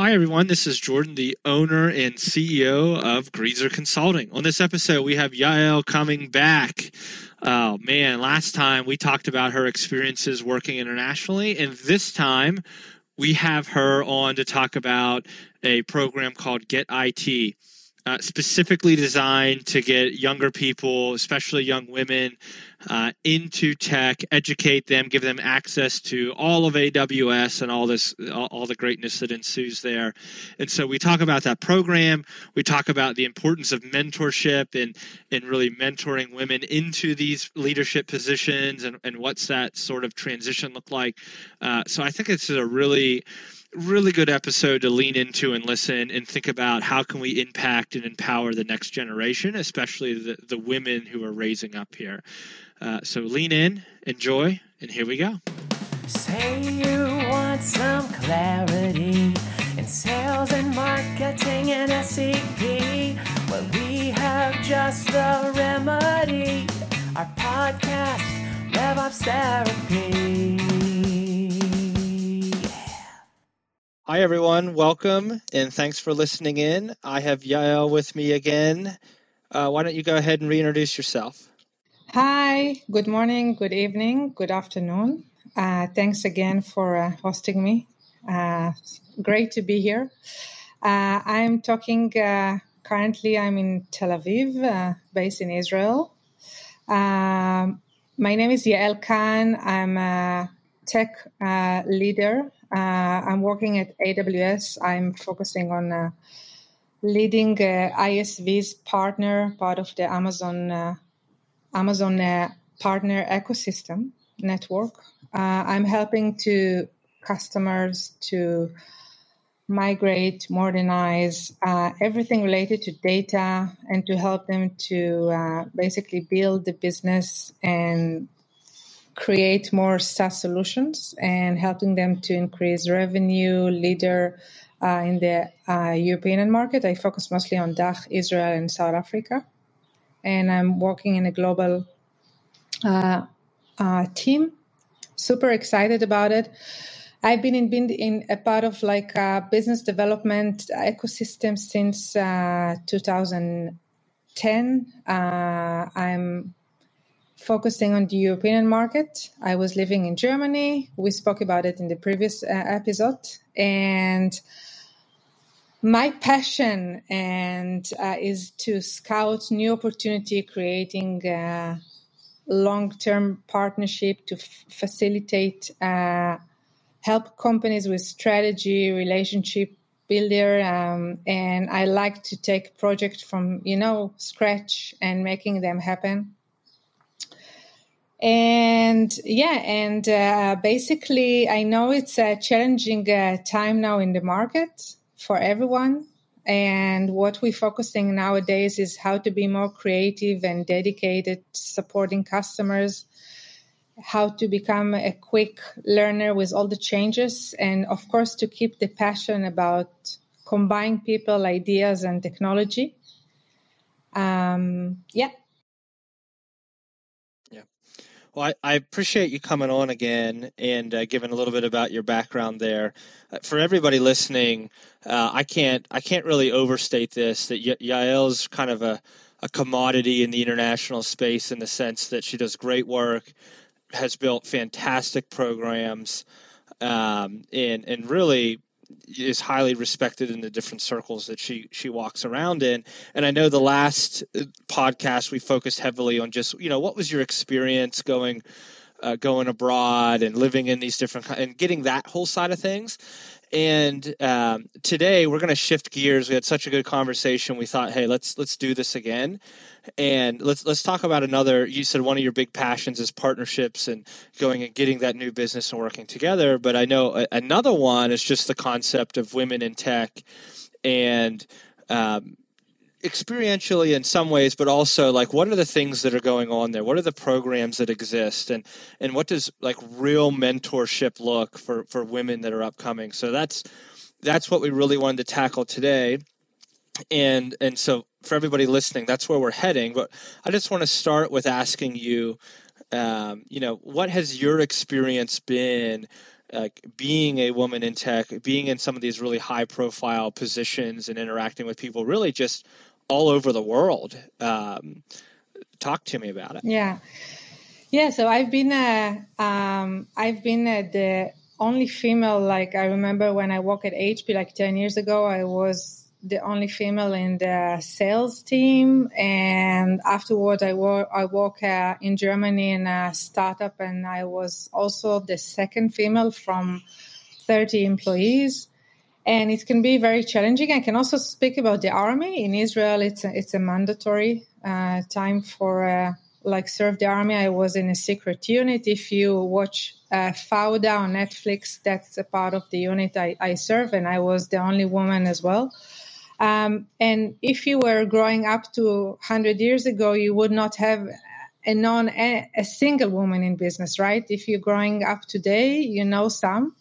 Hi, everyone. This is Jordan, the owner and CEO of Greaser Consulting. On this episode, we have Yael coming back. Oh, man. Last time we talked about her experiences working internationally, and this time we have her on to talk about a program called Get IT uh, specifically designed to get younger people, especially young women, uh, into tech, educate them, give them access to all of AWS and all this, all, the greatness that ensues there. And so we talk about that program. We talk about the importance of mentorship and and really mentoring women into these leadership positions and, and what's that sort of transition look like. Uh, so I think it's a really really good episode to lean into and listen and think about how can we impact and empower the next generation, especially the, the women who are raising up here. Uh, so lean in, enjoy, and here we go. Say you want some clarity in sales and marketing and SEP. Well, we have just the remedy. Our podcast, RevOps Therapy. Hi, everyone. Welcome, and thanks for listening in. I have Yael with me again. Uh, why don't you go ahead and reintroduce yourself? Hi, good morning, good evening, good afternoon. Uh, thanks again for uh, hosting me. Uh, great to be here. Uh, I'm talking uh, currently, I'm in Tel Aviv, based in Israel. Um, my name is Yael Kahn. I'm a tech leader I'm working at AWS. I'm focusing on uh, leading uh, ISV's partner, part of the Amazon Amazon partner ecosystem network. I'm helping to customers to migrate, modernize uh, everything related to data and to help them to uh, basically build the business and create more SaaS solutions and helping them to increase revenue, leader uh, in the uh, European market. I focus mostly on DACH, Israel, and South Africa. And I'm working in a global uh, uh team. Super excited about it. I've been in, been in a part of like a business development ecosystem since uh, 2010. Uh, I'm focusing on the European market. I was living in Germany. We spoke about it in the previous uh, episode. And my passion and uh, is to scout new opportunity, creating a long-term partnership to f- facilitate, uh, help companies with strategy, relationship builder, um, and I like to take project from you know scratch and making them happen and yeah and uh, basically i know it's a challenging uh, time now in the market for everyone. And what we're focusing nowadays is how to be more creative and dedicated supporting customers how to become a quick learner with all the changes and of course to keep the passion about combining people ideas and technology. Um, yeah well, I, I, appreciate you coming on again and uh, giving a little bit about your background there. Uh, for everybody listening, uh, I can't I can't really overstate this. That y- Yael's kind of a, a commodity in the international space in the sense that she does great work, has built fantastic programs, um, and and really is highly respected in the different circles that she she walks around in. And I know the last uh, podcast we focused heavily on just you know what was your experience going uh, going abroad and living in these different and getting that whole side of things. And um, today we're going to shift gears. We had such a good conversation. We thought, hey, let's let's do this again, and let's let's talk about another. You said one of your big passions is partnerships and going and getting that new business and working together. But I know another one is just the concept of women in tech, and um, experientially in some ways but also like what are the things that are going on there? What are the programs that exist? And and what does like real mentorship look for for women that are upcoming? So that's that's what we really wanted to tackle today. And and so for everybody listening that's where we're heading but i just want to start with asking you um, you know what has your experience been like being a woman in tech, being in some of these really high profile positions and interacting with people really just all over the world. Um, talk to me about it. Yeah. Yeah, so I've been uh, um, I've been the only female. Like I remember when I worked at HP like ten years ago, I was the only female in the sales team, and afterward, I work I work uh, in Germany in a startup, and I was also the second female from thirty employees. And it can be very challenging. I can also speak about the army in Israel. It's a, it's a mandatory uh, time for uh, like serve the army. I was in a secret unit. If you watch uh, Fauda on Netflix, that's a part of the unit I, I serve, and I was the only woman as well. Um, and if you were growing up to 100 years ago, you would not have a known a, a single woman in business, right? If you're growing up today, you know some.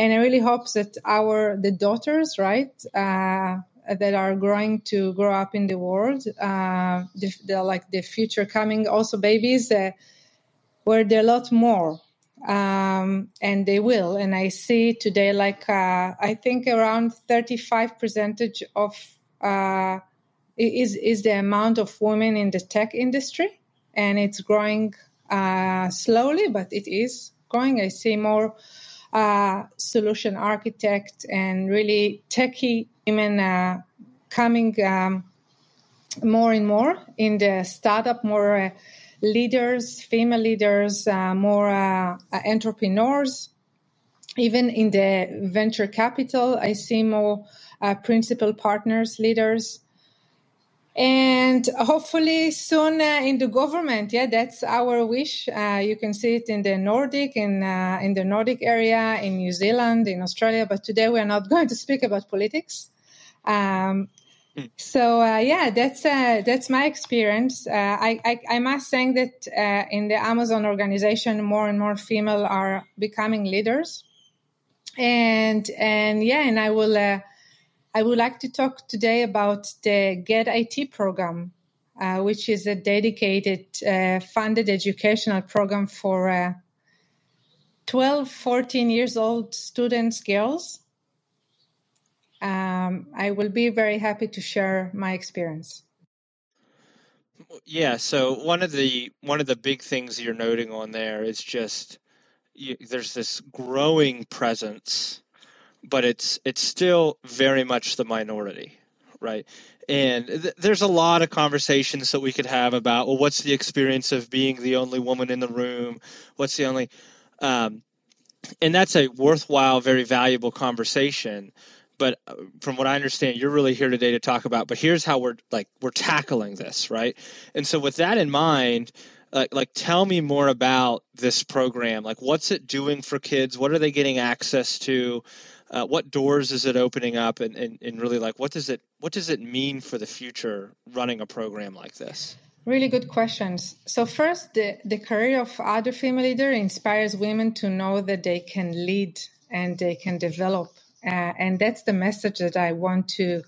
And I really hope that our the daughters, right, uh, that are growing to grow up in the world. Uh, the, the, like the future coming also babies uh, where there are a lot more. Um, and they will. And I see today, like, uh, I think around 35 percentage of, uh, is, is the amount of women in the tech industry. And it's growing, uh, slowly, but it is growing. I see more, uh, solution architect and really techie women uh, coming um, more and more in the startup, more uh, leaders, female leaders, uh, more uh, entrepreneurs. Even in the venture capital, I see more uh, principal partners, leaders and hopefully soon uh, in the government yeah that's our wish. Uh, you can see it in the nordic in uh, in the nordic area in new zealand in australia but today we're not going to speak about politics. Um, hmm. so uh, yeah that's uh, that's my experience. Uh, I, I, I must say that in the amazon organization more and more female are becoming leaders. And and yeah and i will I would like to talk today about the GET IT program, uh, which is a dedicated uh, funded educational program for uh, 12, 14 years old students, girls. Um, I will be very happy to share my experience. Yeah, so one of the one of the big things you're noting on there is just you, there's this growing presence but it's it's still very much the minority, right? And th- there's a lot of conversations that we could have about well, what's the experience of being the only woman in the room? What's the only um, and that's a worthwhile, very valuable conversation. But uh, from what I understand, you're really here today to talk about. But here's how we're like we're tackling this, right? And so with that in mind, like like tell me more about this program. Like what's it doing for kids? What are they getting access to? Uh, what doors is it opening up and, and, and really like what does it what does it mean for the future running a program like this? Really good questions. So first the, the career of other female leader inspires women to know that they can lead and they can develop. Uh, and that's the message that i want to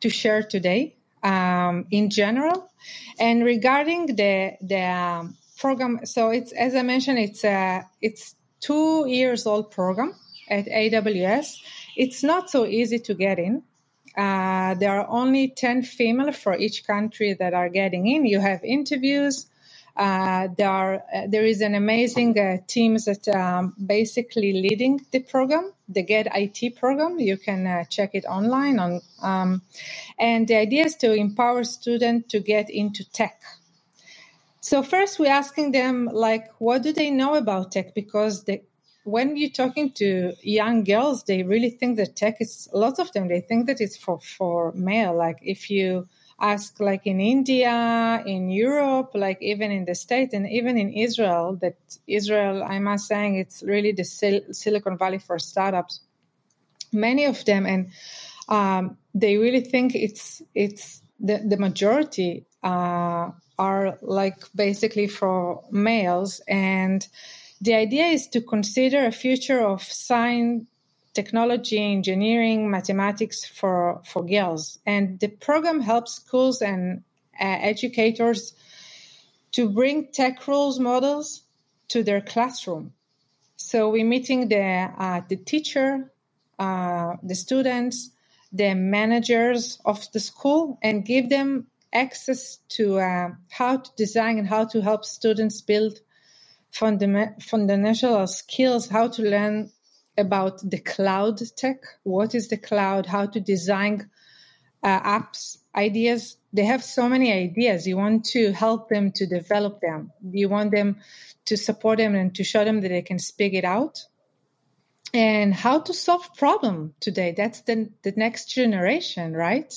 to share today um, in general. And regarding the the um, program so it's as i mentioned it's a it's two years old program at AWS. It's not so easy to get in. Uh, there are only 10 female for each country that are getting in. You have interviews. Uh, there, are, uh, there is an amazing uh, that um, basically leading the program, the Get IT program. You can uh, check it online. On, um, and the idea is to empower students to get into tech. So first, we're asking them like, what do they know about tech? Because the when you're talking to young girls, they really think that tech is a lot of them. They think that it's for for male. Like if you ask, like in India, in Europe, like even in the States, and even in Israel, that Israel, I must saying it's really the Sil- Silicon Valley for startups. Many of them, and um, they really think it's it's the the majority uh, are like basically for males and the idea is to consider a future of science, technology, engineering, mathematics for, for girls. And the program helps schools and uh, educators to bring tech rules models to their classroom. So we're meeting the uh, the teacher, uh, the students, the managers of the school, and give them access to uh, how to design and how to help students build fundament- fundamental skills, how to learn about the cloud tech, what is the cloud, how to design uh, apps, ideas. They have so many ideas. You want to help them to develop them. You want them to support them and to show them that they can speak it out. And how to solve problem today. That's the, the next generation, right?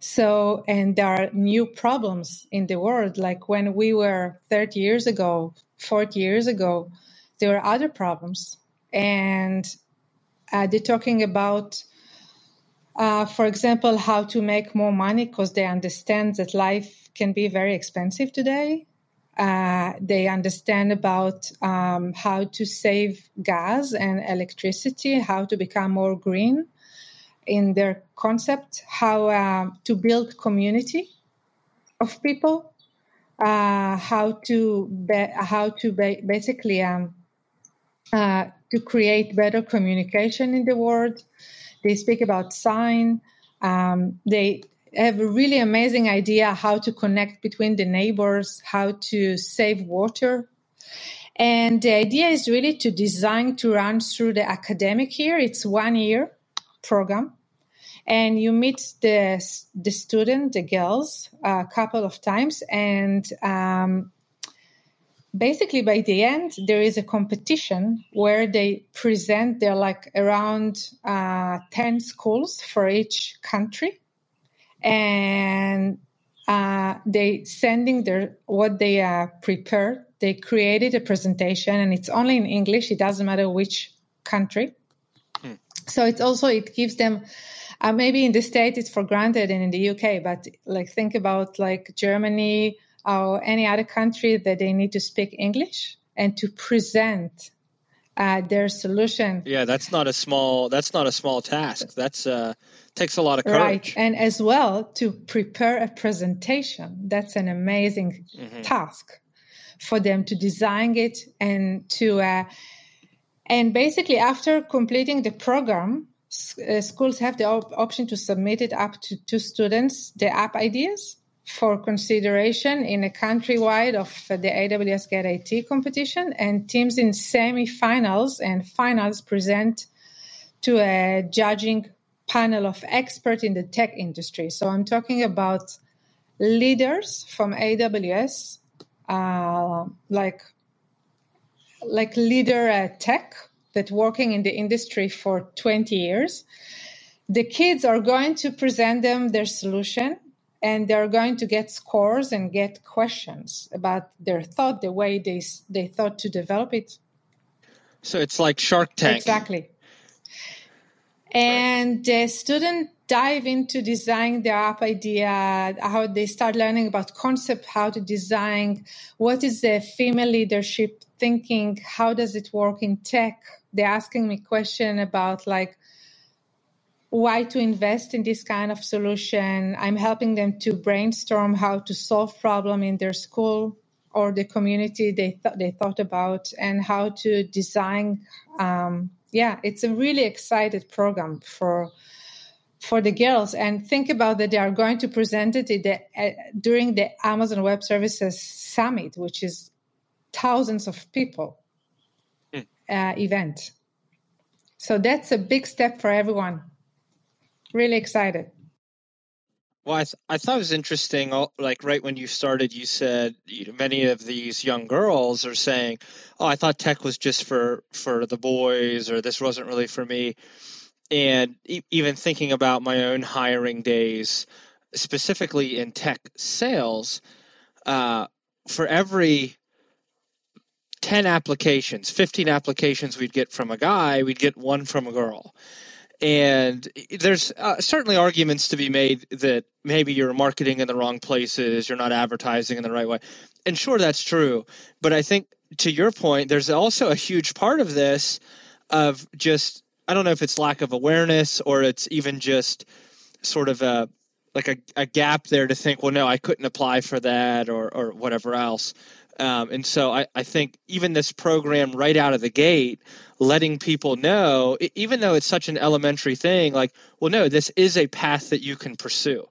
So, and there are new problems in the world. Like when we were 30 years ago, 40 years ago, there were other problems. And uh, they're talking about, uh, for example, how to make more money because they understand that life can be very expensive today. Uh, they understand about um, how to save gas and electricity, how to become more green in their concept, how uh, to build community of people, uh, how to be- how to ba- basically um, uh, to create better communication in the world. They speak about sign. Um, they have a really amazing idea how to connect between the neighbors, how to save water. And the idea is really to design to run through the academic year. It's one year program and you meet the the student, the girls, a couple of times, and um, basically by the end there is a competition where they present. They're like around uh, ten schools for each country, and uh, they sending their what they uh, prepared. They created a presentation, and it's only in English. It doesn't matter which country. Hmm. So it's also it gives them uh, maybe in the state it's for granted and in the UK, but like think about like Germany or any other country that they need to speak English and to present uh, their solution. Yeah, that's not a small. That's not a small task. That's uh, takes a lot of courage. Right, and as well to prepare a presentation. That's an amazing mm-hmm. task for them to design it and to. Uh, and basically, after completing the program, uh, schools have the op- option to submit it up to two students the app ideas for consideration in a countrywide of uh, the AWS Get IT competition, and teams in semi-finals and finals present to a judging panel of experts in the tech industry. So I'm talking about leaders from AWS, uh, like like leader uh, tech that working in the industry for 20 years. The kids are going to present them their solution and they're going to get scores and get questions about their thought, the way they, they thought to develop it. So it's like Shark Tank. Exactly. And the student dive into designing their app idea, how they start learning about concept, how to design, what is the female leadership thinking, how does it work in tech, they're asking me question about like why to invest in this kind of solution. I'm helping them to brainstorm how to solve problem in their school or the community they th- they thought about and how to design. Um, yeah, it's a really excited program for for the girls. And think about that they are going to present it the, uh, during the Amazon Web Services Summit, which is thousands of people uh, event. So that's a big step for everyone. Really excited. Well, I, th- I thought it was interesting. Like right when you started, you said you know, many of these young girls are saying, "Oh, I thought tech was just for for the boys, or this wasn't really for me." And e- even thinking about my own hiring days, specifically in tech sales, uh, for every 10 applications, 15 applications we'd get from a guy, we'd get one from a girl. And there's uh, certainly arguments to be made that maybe you're marketing in the wrong places, you're not advertising in the right way. And sure, that's true. But I think to your point, there's also a huge part of this of just, I don't know if it's lack of awareness or it's even just sort of a, like a, a gap there to think, well, no, I couldn't apply for that or, or whatever else. Um, and so I, I think even this program right out of the gate, letting people know, even though it's such an elementary thing, like, well, no, this is a path that you can pursue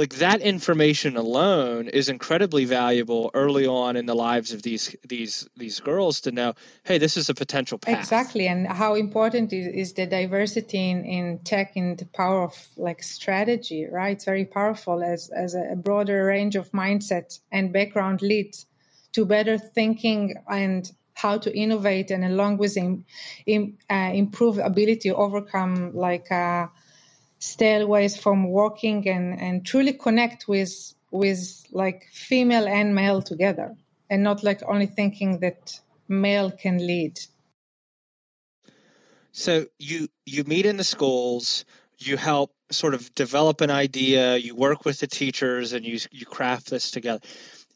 like that information alone is incredibly valuable early on in the lives of these these these girls to know hey this is a potential path. Exactly and how important is, the diversity in, in tech in the power of like strategy right? It's very powerful as as a broader range of mindset and background leads to better thinking and how to innovate and along with in, in, uh, improve ability to overcome like uh, stay away from working and, and truly connect with with like female and male together and not like only thinking that male can lead. So you you meet in the schools you help sort of develop an idea you work with the teachers and you you craft this together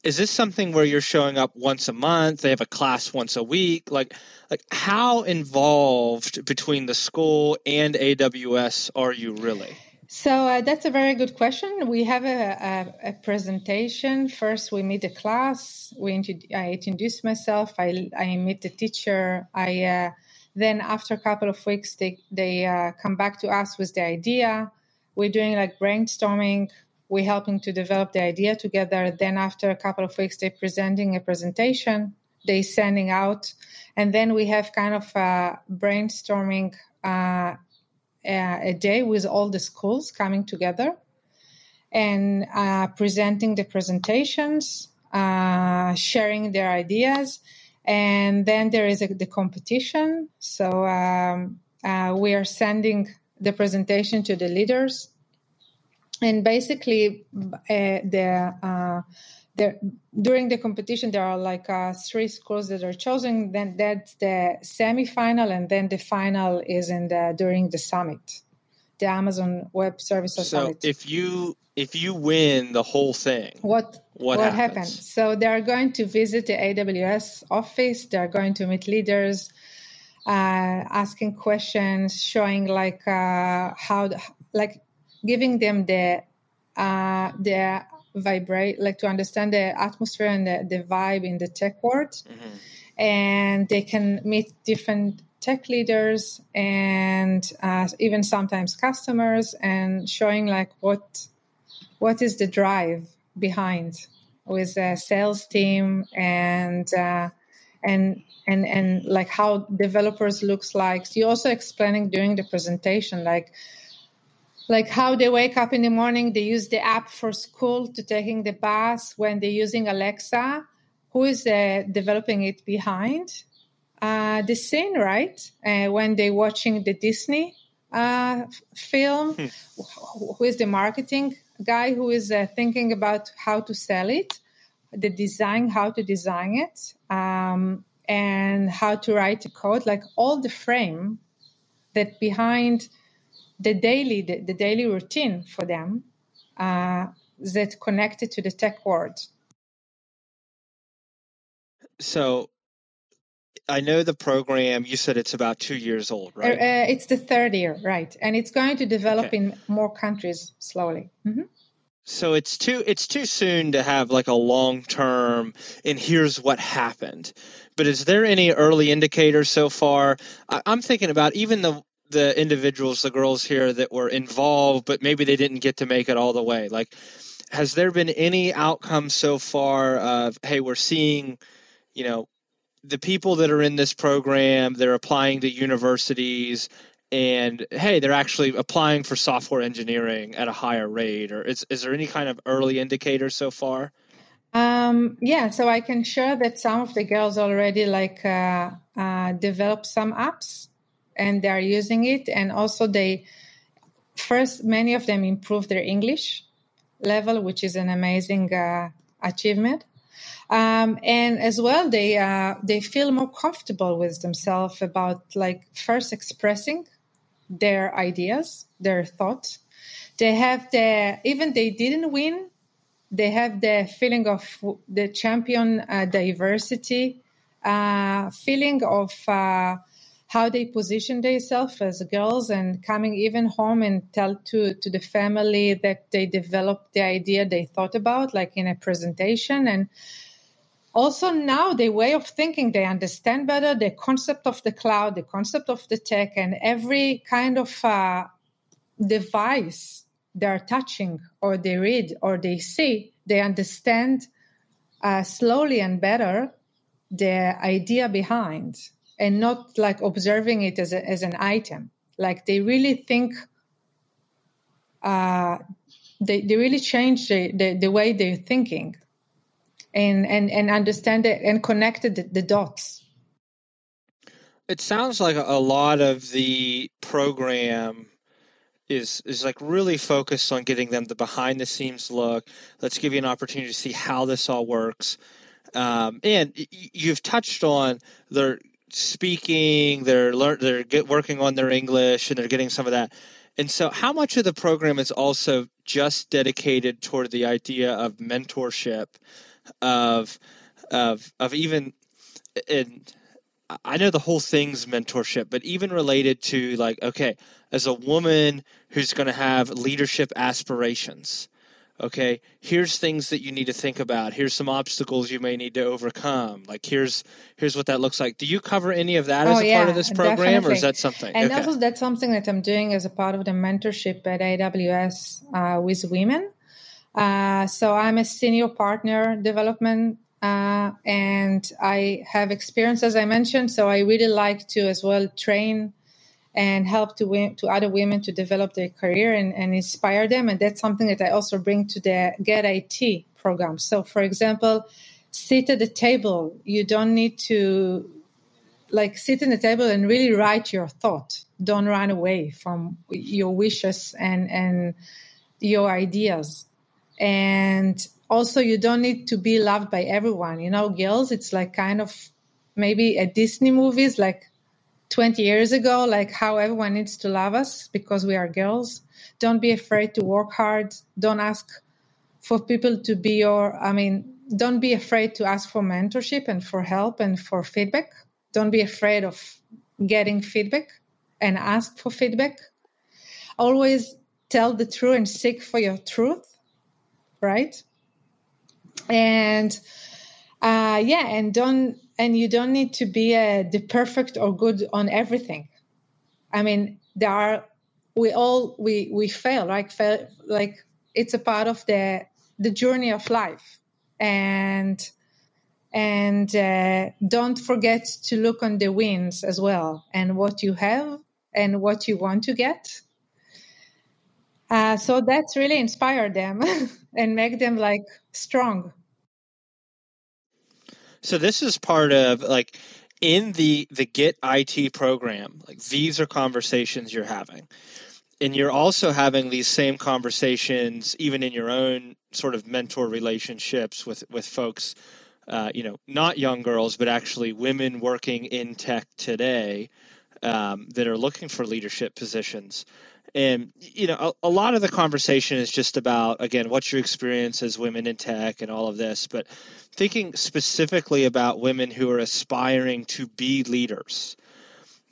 is this something where you're showing up once a month they have a class once a week like like how involved between the school and aws are you really so uh, that's a very good question. We have a, a, a, presentation. First, we meet the class. We I introduce myself. I, I meet the teacher. I uh, then after a couple of weeks, they they uh, come back to us with the idea. We're doing like brainstorming we're helping to develop the idea together. Then after a couple of weeks, they're presenting a presentation, they sending out, and then we have kind of a brainstorming uh, a day with all the schools coming together and uh, presenting the presentations, uh, sharing their ideas, and then there is a, the competition. So um, uh, we are sending the presentation to the leaders and basically uh, the uh, there, during the competition there are like uh, three schools that are chosen then that's the semi-final and then the final is in the during the summit the amazon web services so summit. if you if you win the whole thing what what, what happens? so they are going to visit the aws office they are going to meet leaders uh, asking questions showing like uh, how like giving them the uh, the vibrate, like to understand the atmosphere and the, the vibe in the tech world, mm-hmm. and they can meet different tech leaders and uh, even sometimes customers, and showing like what what is the drive behind with a sales team and uh, and and and like how developers looks like. So you also explaining during the presentation like like how they wake up in the morning they use the app for school to taking the bus when they're using alexa. Who is uh, developing it behind? Uh, the scene right? Uh, when they're watching the disney uh, film. Hmm. who is the marketing guy who is uh, thinking about how to sell it the design how to design it um, and how to write a code. Like all the frame that behind the daily the, the daily routine for them uh, that connected to the tech world. So I know the program. You said it's about two years old, right? Uh, uh it's the third year, right? And it's going to develop okay. in more countries slowly. Mm-hmm. So it's too it's too soon to have like a long term. And here's what happened. But is there any early indicators so far? I, I'm thinking about even the the individuals, the girls here that were involved, but maybe they didn't get to make it all the way? Like, has there been any outcome so far of, hey, we're seeing, you know, the people that are in this program, they're applying to universities, and hey, they're actually applying for software engineering at a higher rate? Or is, is there any kind of early indicator so far? Um, yeah, so I can share that some of the girls already like uh, uh, developed some apps and they are using it. And also, they first, many of them improve their English level, which is an amazing uh, achievement. Um, and as well, they uh, they feel more comfortable with themselves about like first expressing their ideas, their thoughts. They have the even they didn't win, they have the feeling of the champion uh, diversity, uh, feeling of uh, how they position themselves as girls and coming even home and tell to, to the family that they developed the idea they thought about, like in a presentation. And also now the way of thinking they understand better the concept of the cloud the concept of the tech and every kind of uh, device they're touching or they read or they see they understand uh, slowly and better the idea behind and not like observing it as, a, as an item like they really think uh, they, they really change the, the, the way they're thinking and and and understand it and connected the, the dots. It sounds like a lot of the program is is like really focused on getting them the behind the scenes look. Let's give you an opportunity to see how this all works. Um, and you've touched on their speaking, they're learn, they're get, working on their English, and they're getting some of that. And so, how much of the program is also just dedicated toward the idea of mentorship of of of even and I know the whole thing's mentorship, but even related to like, okay, as a woman who's going to have leadership aspirations, okay, here's things that you need to think about. Here's some obstacles you may need to overcome. Like here's here's what that looks like. Do you cover any of that oh, as a yeah, part of this program, definitely. or is that something? And okay. also that's something that I'm doing as a part of the mentorship at AWS uh, with women. Uh, so I'm a senior partner development, uh, and I have experience, as I mentioned. So I really like to as well train and help to to other women to develop their career and, and inspire them. And that's something that I also bring to the Get IT program. So, for example, sit at the table. You don't need to like sit in the table and really write your thought. Don't run away from your wishes and and your ideas and also you don't need to be loved by everyone you know girls it's like kind of maybe a disney movies like 20 years ago like how everyone needs to love us because we are girls. Don't be afraid to work hard. Don't ask for people to be your i mean don't be afraid to ask for mentorship and for help and for feedback. Don't be afraid of getting feedback and ask for feedback. Always tell the truth and seek for your truth right? And uh, yeah, and don't and you don't need to be uh, the perfect or good on everything. I mean, there are we all we we fail, like Fail, like it's a part of the the journey of life, and and uh, don't forget to look on the wins as well and what you have and what you want to get uh, so that's really inspired them and make them like strong. So this is part of like in the the Get IT program. Like these are conversations you're having, and you're also having these same conversations even in your own sort of mentor relationships with with folks. Uh, you know, not young girls, but actually women working in tech today um, that are looking for leadership positions. And you know, a, a, lot of the conversation is just about again, what's your experience as women in tech and all of this, but thinking specifically about women who are aspiring to be leaders.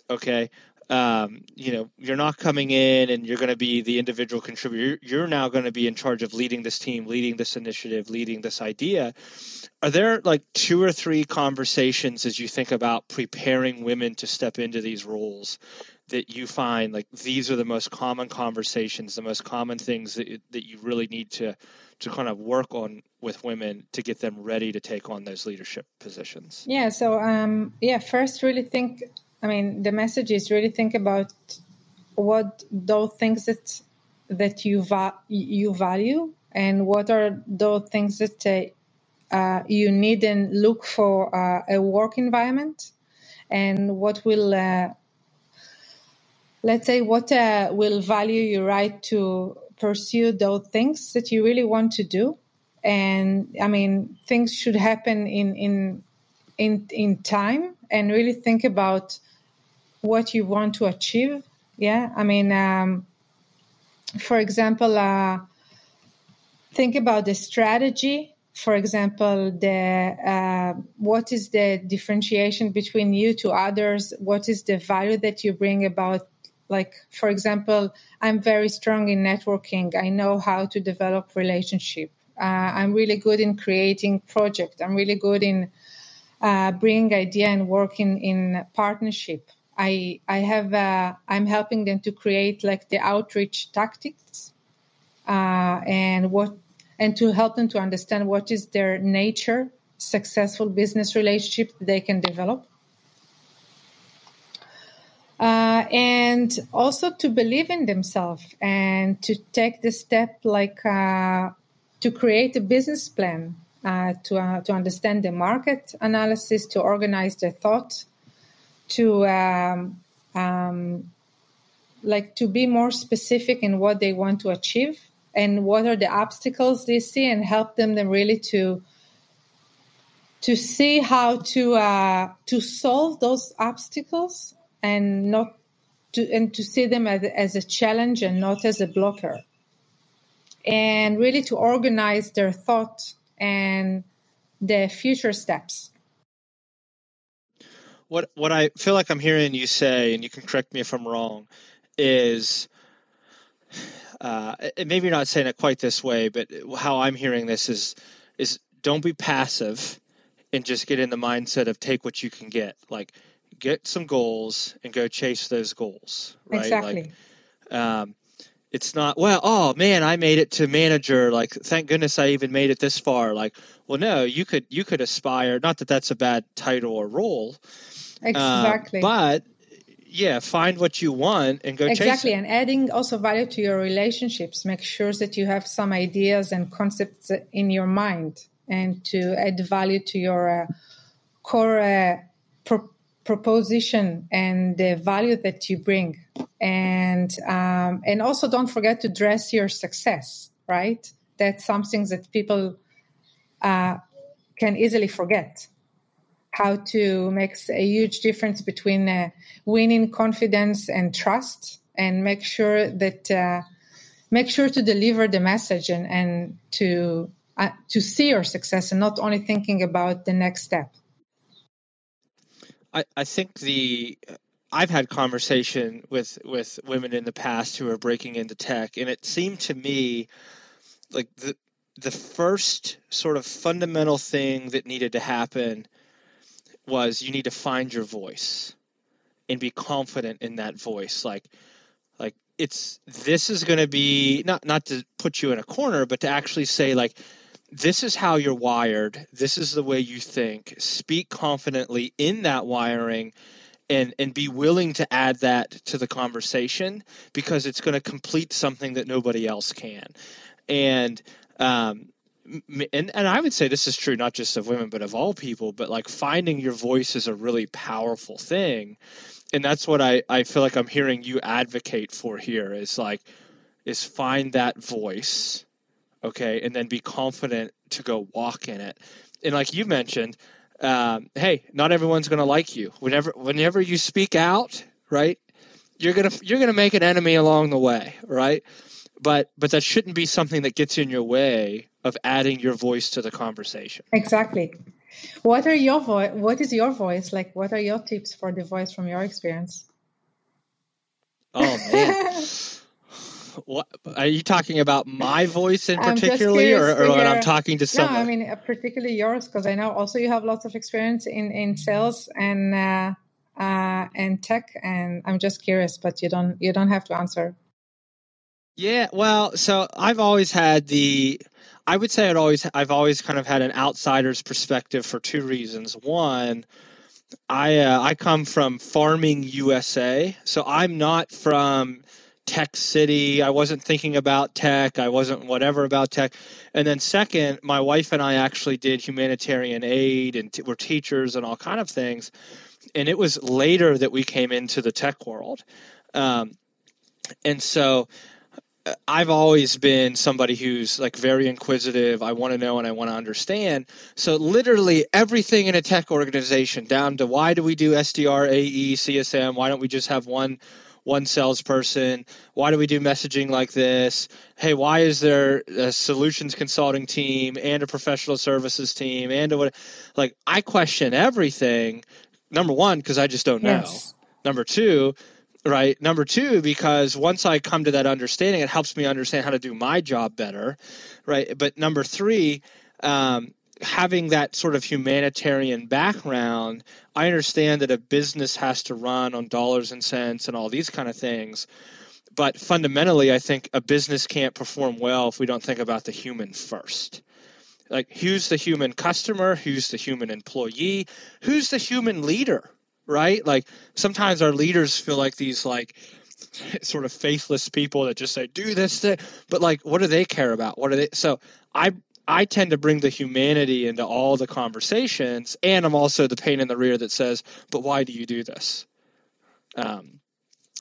Okay, um, you know, you're not coming in and you're going to be the individual contributor. You're, you're now going to be in charge of leading this team, leading this initiative, leading this idea. Are there like two or three conversations as you think about preparing women to step into these roles that you find like these are the most common conversations, the most common things that, that you really need to to kind of work on with women to get them ready to take on those leadership positions? Yeah. So um, yeah, first really think. I mean, the message is really think about what those things that that you va- you value and what are those things that uh, uh, you need and look for uh, a work environment and what will uh, let's say what uh, will value your right to pursue those things that you really want to do. And i mean things should happen in in in in time and really think about what you want to achieve. Yeah i mean um, for example uh, think about the strategy. For example the uh, what is the differentiation between you to others? What is the value that you bring about like for example i'm very strong in networking i know how to develop relationship Uh, I'm really good in creating project. I'm really good in uh, bringing idea and working in partnership. I I have uh, I'm helping them to create like the outreach tactics uh, and what and to help them to understand what is their nature successful business relationship they can develop uh, and also to believe in themselves and to take the step like uh, to create a business plan uh, to, uh, to understand the market analysis to organize their thought to um, um, like to be more specific in what they want to achieve and what are the obstacles they see and help them then really to to see how to uh, to solve those obstacles and not to and to see them as, as a challenge and not as a blocker and really to organize their thought and the future steps what what I feel like I'm hearing you say, and you can correct me if I'm wrong, is uh, maybe you're not saying it quite this way, but how I'm hearing this is is don't be passive and just get in the mindset of take what you can get. Like get some goals and go chase those goals. Right? Exactly. Like, um, it's not well. Oh man, I made it to manager. Like thank goodness I even made it this far. Like well, no, you could you could aspire. Not that that's a bad title or role. Um, exactly. but yeah, find what you want and go chase. exactly. And adding also value to your relationships. Make sure that you have some ideas and concepts in your mind, and to add value to your uh, core uh, pro- proposition and the value that you bring. And um, and also don't forget to dress your success. Right. That's something that people uh, can easily forget how to make a huge difference between uh, winning confidence and trust and make sure that uh, make sure to deliver the message and, and to uh, to see your success and not only thinking about the next step I, I think the I've had conversation with with women in the past who are breaking into tech and it seemed to me like the the first sort of fundamental thing that needed to happen was you need to find your voice and be confident in that voice. Like like it's this is going to be not not to put you in a corner but to actually say like this is how you're wired. This is the way you think. Speak confidently in that wiring and and be willing to add that to the conversation because it's going to complete something that nobody else can. And um, and and I would say this is true not just of women but of all people but like finding your voice is a really powerful thing. And that's what I I feel like I'm hearing you advocate for here is like is find that voice okay and then be confident to go walk in it and like you mentioned um, hey not everyone's going to like you whenever whenever you speak out right you're going to you're going to make an enemy along the way right but but that shouldn't be something that gets in your way of adding your voice to the conversation. Exactly. What are your voice? What is your voice like? What are your tips for the voice from your experience? Oh man. what are you talking about my voice in particularly or, or when i'm talking to someone no i mean uh, particularly yours because i know also you have lots of experience in in sales and uh, uh, and tech and i'm just curious but you don't you don't have to answer yeah well so i've always had the I would say I'd always I've always kind of had an outsider's perspective for two reasons. One, I uh, I come from farming USA, so I'm not from tech city. I wasn't thinking about tech. I wasn't whatever about tech. And then second, my wife and I actually did humanitarian aid and t- we're teachers and all kind of things. And it was later that we came into the tech world. Um, and so I've always been somebody who's like very inquisitive. I want to know and I want to understand. So literally everything in a tech organization, down to why do we do SDR, AE, CSM? Why don't we just have one one salesperson? Why do we do messaging like this? Hey, why is there a solutions consulting team and a professional services team and a what? Like I question everything. Number one, because I just don't know. Yes. Number two, right? Number two, because once I come to that understanding, it helps me understand how to do my job better, right? But number three, um, having that sort of humanitarian background, I understand that a business has to run on dollars and cents and all these kind of things. But fundamentally, I think a business can't perform well if we don't think about the human first. Like, who's the human customer? Who's the human employee? Who's the human leader? Right? Like, sometimes our leaders feel like these, like, sort of faithless people that just say do this thing but like what do they care about what are they so i I tend to bring the humanity into all the conversations, and I'm also the pain in the rear that says, "But why do you do this?" Um,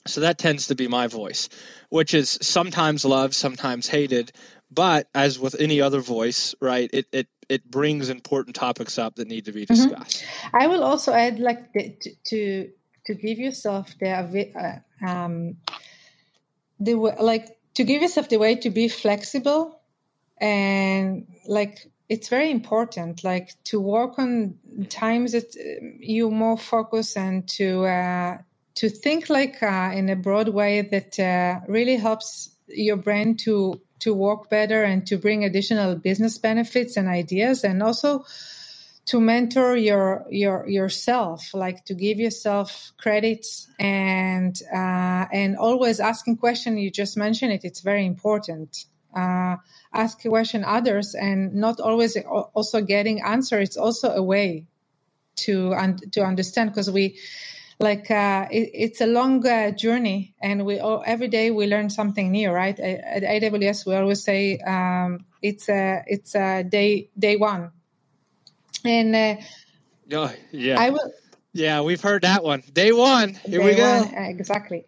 so that tends to be my voice, which is sometimes loved, sometimes hated. But as with any other voice, right, it it it brings important topics up that need to be mm-hmm. discussed. Mm-hmm. I will also add, like the, to, to to give yourself the uh, um, the like to give yourself the way to be flexible and like it's very important like to work on times that uh, you more focus and to uh, to think like uh, in a broad way that uh, really helps your brain to to work better and to bring additional business benefits and ideas and also to mentor your your yourself like to give yourself credits and uh, and always asking question. You just mentioned it. It's very important uh, ask question others and not always also getting answer. It's also a way to un- to understand because we like uh, it, it's a long uh, journey and we all, every day we learn something new right? At, at aws we always say um, it's a it's a day day one. And uh, oh, yeah. I will yeah we've heard that one. Day one. Here day we go. one, exactly.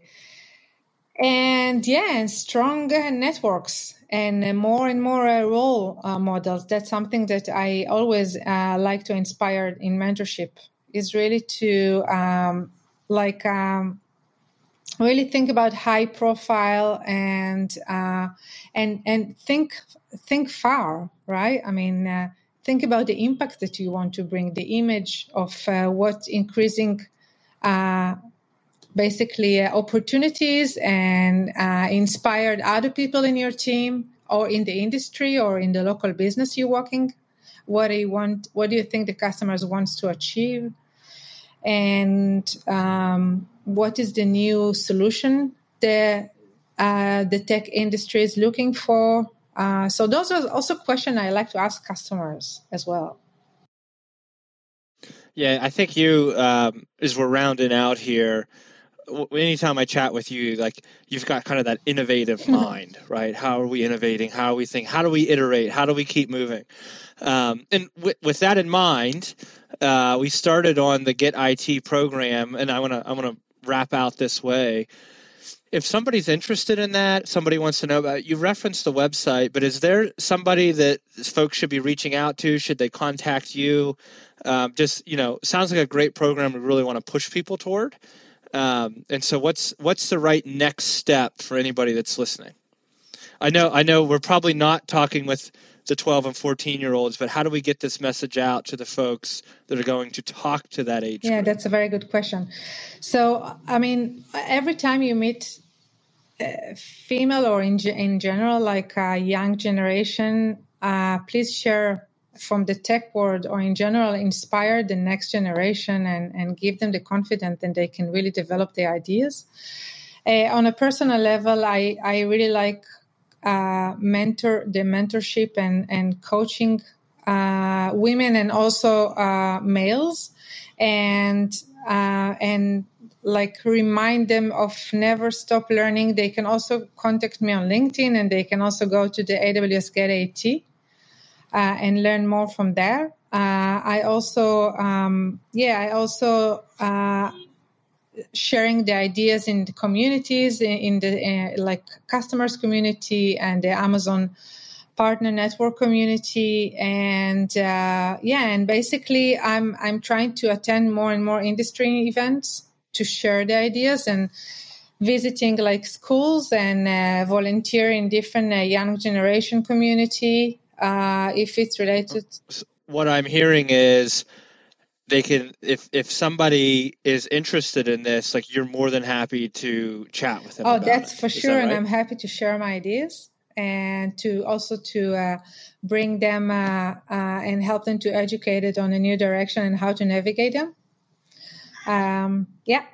And yeah and strong networks and uh, more and more uh, role uh, models. That's something that I always uh, like to inspire in mentorship. Is really to um, like um, really think about high profile and uh, and and think think far, right? I mean, uh, think about the impact that you want to bring, the image of what increasing basically uh, opportunities and uh, inspired other people in your team or in the industry or in the local business you're working. What do you want what do you think the customers wants to achieve? And um, what is the new solution the uh, the tech industry is looking for? Uh, so those are also questions i like to ask customers as well. Yeah i think you um, as we're rounding out here anytime I chat with you, like you've got kind of that innovative mind, right? How are we innovating? How are we think? How do we iterate? How do we keep moving? Um, and w- with that in mind, uh, we started on the Get IT program, and I want to I want to wrap out this way. If somebody's interested in that, somebody wants to know about it, you referenced the website, but is there somebody that folks should be reaching out to? Should they contact you? Um, just you know, sounds like a great program we really want to push people toward. Um, and so, what's what's the right next step for anybody that's listening? I know I know we're probably not talking with the 12 and 14 year olds, but how do we get this message out to the folks that are going to talk to that age? Yeah, group? that's a very good question. So, I mean, every time you meet uh, female or in, in general, like a young generation, uh, please share from the tech world or in general inspire the next generation and, and give them the confidence that they can really develop their ideas. Uh, on a personal level, I, I really like uh, mentor the mentorship and, and coaching uh, women and also uh, males and uh, and like remind them of never stop learning. They can also contact me on LinkedIn and they can also go to the AWS Get IT and learn more from there. Uh, I also, um, yeah, I also uh, sharing the ideas in the communities, in, in the like customers community and the Amazon partner network community and uh, yeah and basically i'm i'm trying to attend more and more industry events to share the ideas and visiting like schools and uh, volunteer in different uh, young generation community uh, if it's related. What I'm hearing is they can if if somebody is interested in this, like you're more than happy to chat with them. Oh, that's it. for Is sure, that and? I'm happy to share my ideas and to also to uh, bring them uh, uh, and help them to educate it on a new direction and how to navigate them. Um, yeah.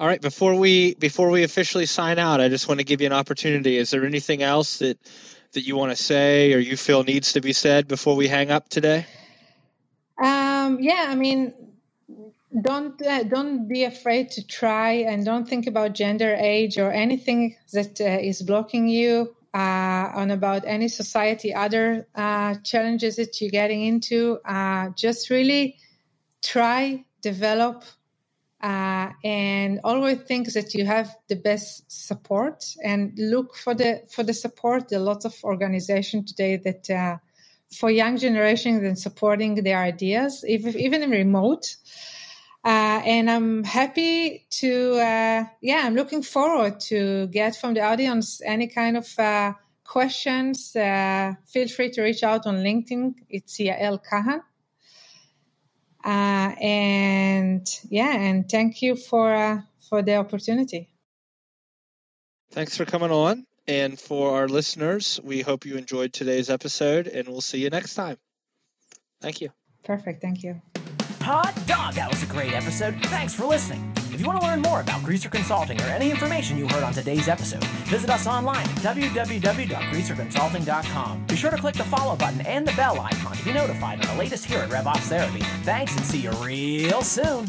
All right, before we before we officially sign out, I just want to give you an opportunity. Is there anything else that that you want to say or you feel needs to be said before we hang up today? Um, yeah, I mean, don't uh, don't be afraid to try, and don't think about gender, age, or anything that uh, is blocking you uh, on about any society, other uh, challenges that you're getting into. Uh, just really try, develop, uh, and always think that you have the best support, and look for the for the support. There are lots of organizations today that. Uh, for young generations and supporting their ideas, even, even in remote. Uh, and I'm happy to, uh, yeah, I'm looking forward to get from the audience any kind of uh, questions. Uh, feel free to reach out on LinkedIn. It's Yael Kahn. Uh, and yeah, and thank you for uh, for the opportunity. Thanks for coming on. And for our listeners, we hope you enjoyed today's episode and we'll see you next time. Thank you. Perfect. Thank you. Hot dog, that was a great episode. Thanks for listening. If you want to learn more about Greaser Consulting or any information you heard on today's episode, visit us online at www.greaserconsulting.com. Be sure to click the follow button and the bell icon to be notified on the latest here at RevOps Therapy. Thanks and see you real soon.